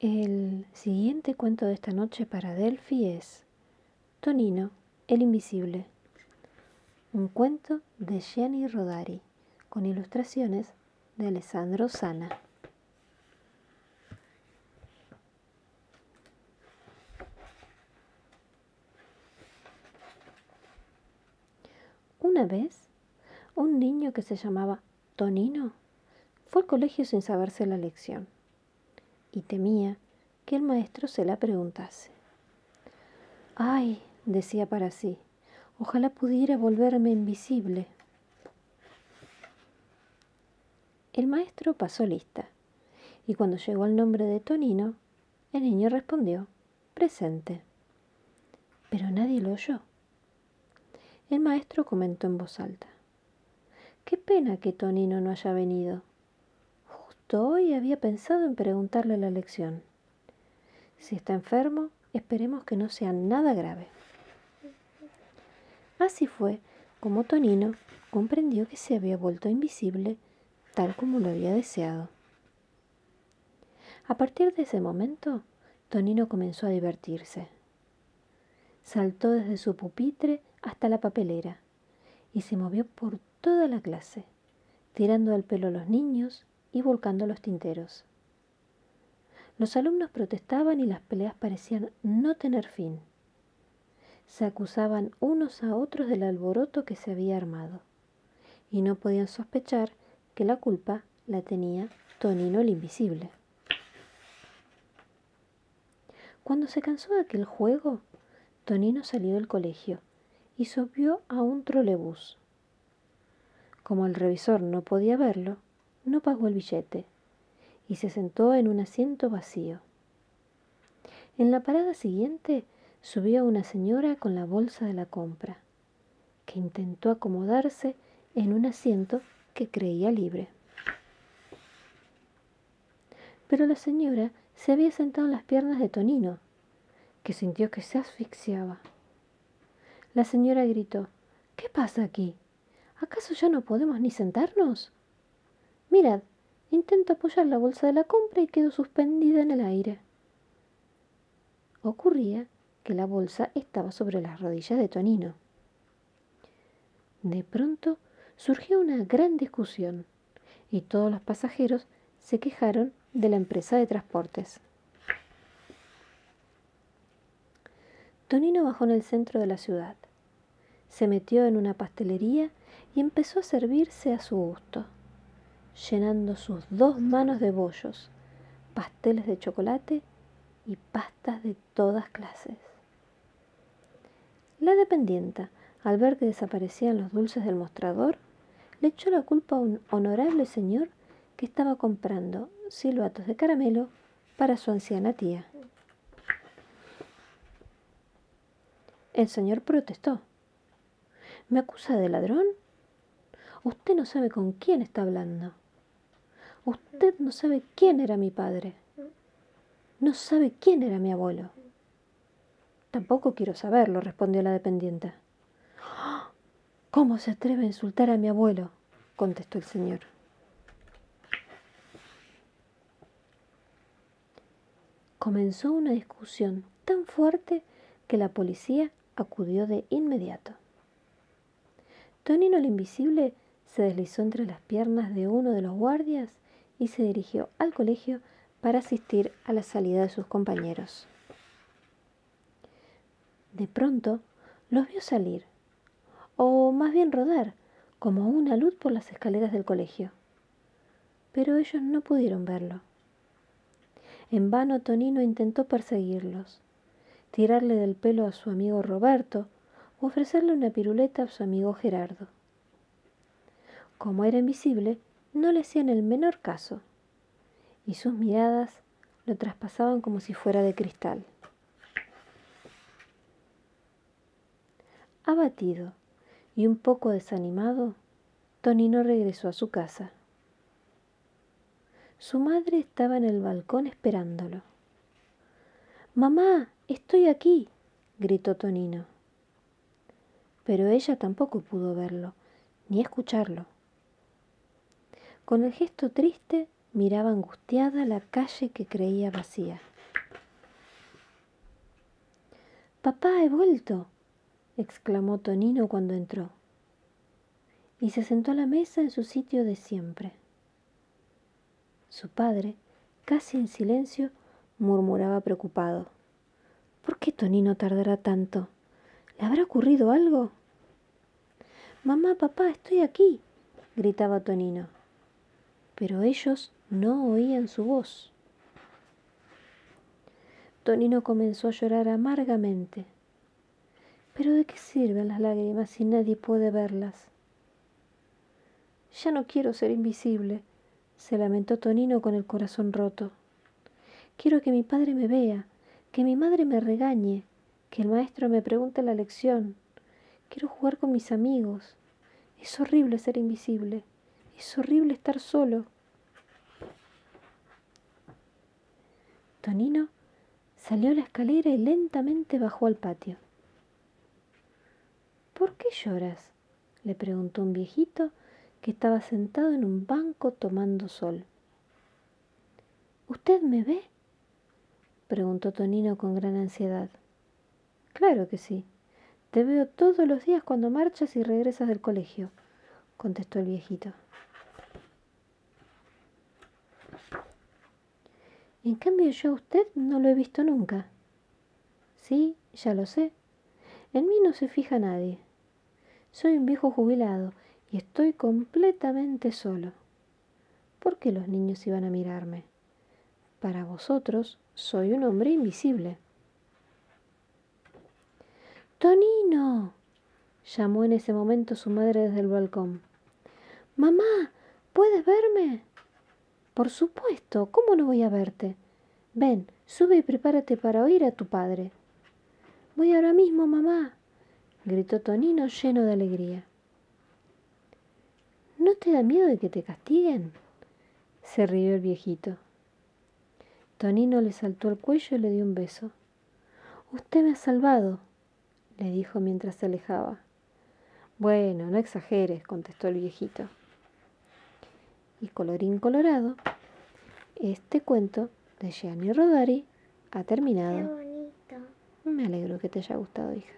El siguiente cuento de esta noche para Delphi es Tonino, el Invisible. Un cuento de Gianni Rodari, con ilustraciones de Alessandro Sana. Una vez, un niño que se llamaba Tonino fue al colegio sin saberse la lección y temía que el maestro se la preguntase. Ay, decía para sí, ojalá pudiera volverme invisible. El maestro pasó lista, y cuando llegó el nombre de Tonino, el niño respondió, presente. Pero nadie lo oyó. El maestro comentó en voz alta, qué pena que Tonino no haya venido hoy había pensado en preguntarle la lección. Si está enfermo, esperemos que no sea nada grave. Así fue como Tonino comprendió que se había vuelto invisible tal como lo había deseado. A partir de ese momento, Tonino comenzó a divertirse. Saltó desde su pupitre hasta la papelera y se movió por toda la clase, tirando al pelo a los niños y volcando los tinteros. Los alumnos protestaban y las peleas parecían no tener fin. Se acusaban unos a otros del alboroto que se había armado y no podían sospechar que la culpa la tenía Tonino el Invisible. Cuando se cansó de aquel juego, Tonino salió del colegio y subió a un trolebús. Como el revisor no podía verlo, no pagó el billete y se sentó en un asiento vacío. En la parada siguiente subió una señora con la bolsa de la compra, que intentó acomodarse en un asiento que creía libre. Pero la señora se había sentado en las piernas de Tonino, que sintió que se asfixiaba. La señora gritó, ¿Qué pasa aquí? ¿Acaso ya no podemos ni sentarnos? Mirad, intento apoyar la bolsa de la compra y quedo suspendida en el aire. Ocurría que la bolsa estaba sobre las rodillas de Tonino. De pronto surgió una gran discusión y todos los pasajeros se quejaron de la empresa de transportes. Tonino bajó en el centro de la ciudad, se metió en una pastelería y empezó a servirse a su gusto llenando sus dos manos de bollos, pasteles de chocolate y pastas de todas clases. La dependienta, al ver que desaparecían los dulces del mostrador, le echó la culpa a un honorable señor que estaba comprando silbatos de caramelo para su anciana tía. El señor protestó. ¿Me acusa de ladrón? Usted no sabe con quién está hablando. Usted no sabe quién era mi padre. No sabe quién era mi abuelo. Tampoco quiero saberlo, respondió la dependiente. ¿Cómo se atreve a insultar a mi abuelo? contestó el señor. Comenzó una discusión tan fuerte que la policía acudió de inmediato. Tonino el Invisible se deslizó entre las piernas de uno de los guardias y se dirigió al colegio para asistir a la salida de sus compañeros. De pronto los vio salir, o más bien rodar, como una luz por las escaleras del colegio. Pero ellos no pudieron verlo. En vano Tonino intentó perseguirlos, tirarle del pelo a su amigo Roberto o ofrecerle una piruleta a su amigo Gerardo. Como era invisible, no le hacían el menor caso, y sus miradas lo traspasaban como si fuera de cristal. Abatido y un poco desanimado, Tonino regresó a su casa. Su madre estaba en el balcón esperándolo. Mamá, estoy aquí, gritó Tonino. Pero ella tampoco pudo verlo, ni escucharlo. Con el gesto triste miraba angustiada la calle que creía vacía. Papá, he vuelto, exclamó Tonino cuando entró, y se sentó a la mesa en su sitio de siempre. Su padre, casi en silencio, murmuraba preocupado. ¿Por qué Tonino tardará tanto? ¿Le habrá ocurrido algo? Mamá, papá, estoy aquí, gritaba Tonino. Pero ellos no oían su voz. Tonino comenzó a llorar amargamente. Pero ¿de qué sirven las lágrimas si nadie puede verlas? Ya no quiero ser invisible, se lamentó Tonino con el corazón roto. Quiero que mi padre me vea, que mi madre me regañe, que el maestro me pregunte la lección. Quiero jugar con mis amigos. Es horrible ser invisible. Es horrible estar solo. Tonino Salió a la escalera y lentamente bajó al patio. ¿Por qué lloras? le preguntó un viejito que estaba sentado en un banco tomando sol. ¿Usted me ve? preguntó Tonino con gran ansiedad. Claro que sí. Te veo todos los días cuando marchas y regresas del colegio, contestó el viejito. En cambio yo a usted no lo he visto nunca. Sí, ya lo sé. En mí no se fija nadie. Soy un viejo jubilado y estoy completamente solo. ¿Por qué los niños iban a mirarme? Para vosotros soy un hombre invisible. Tonino, llamó en ese momento su madre desde el balcón. Mamá, ¿puedes verme? Por supuesto, ¿cómo no voy a verte? Ven, sube y prepárate para oír a tu padre. Voy ahora mismo, mamá, gritó Tonino lleno de alegría. ¿No te da miedo de que te castiguen? se rió el viejito. Tonino le saltó al cuello y le dio un beso. Usted me ha salvado, le dijo mientras se alejaba. Bueno, no exageres, contestó el viejito. Y colorín colorado, este cuento de Gianni Rodari ha terminado. Qué bonito. Me alegro que te haya gustado, hija.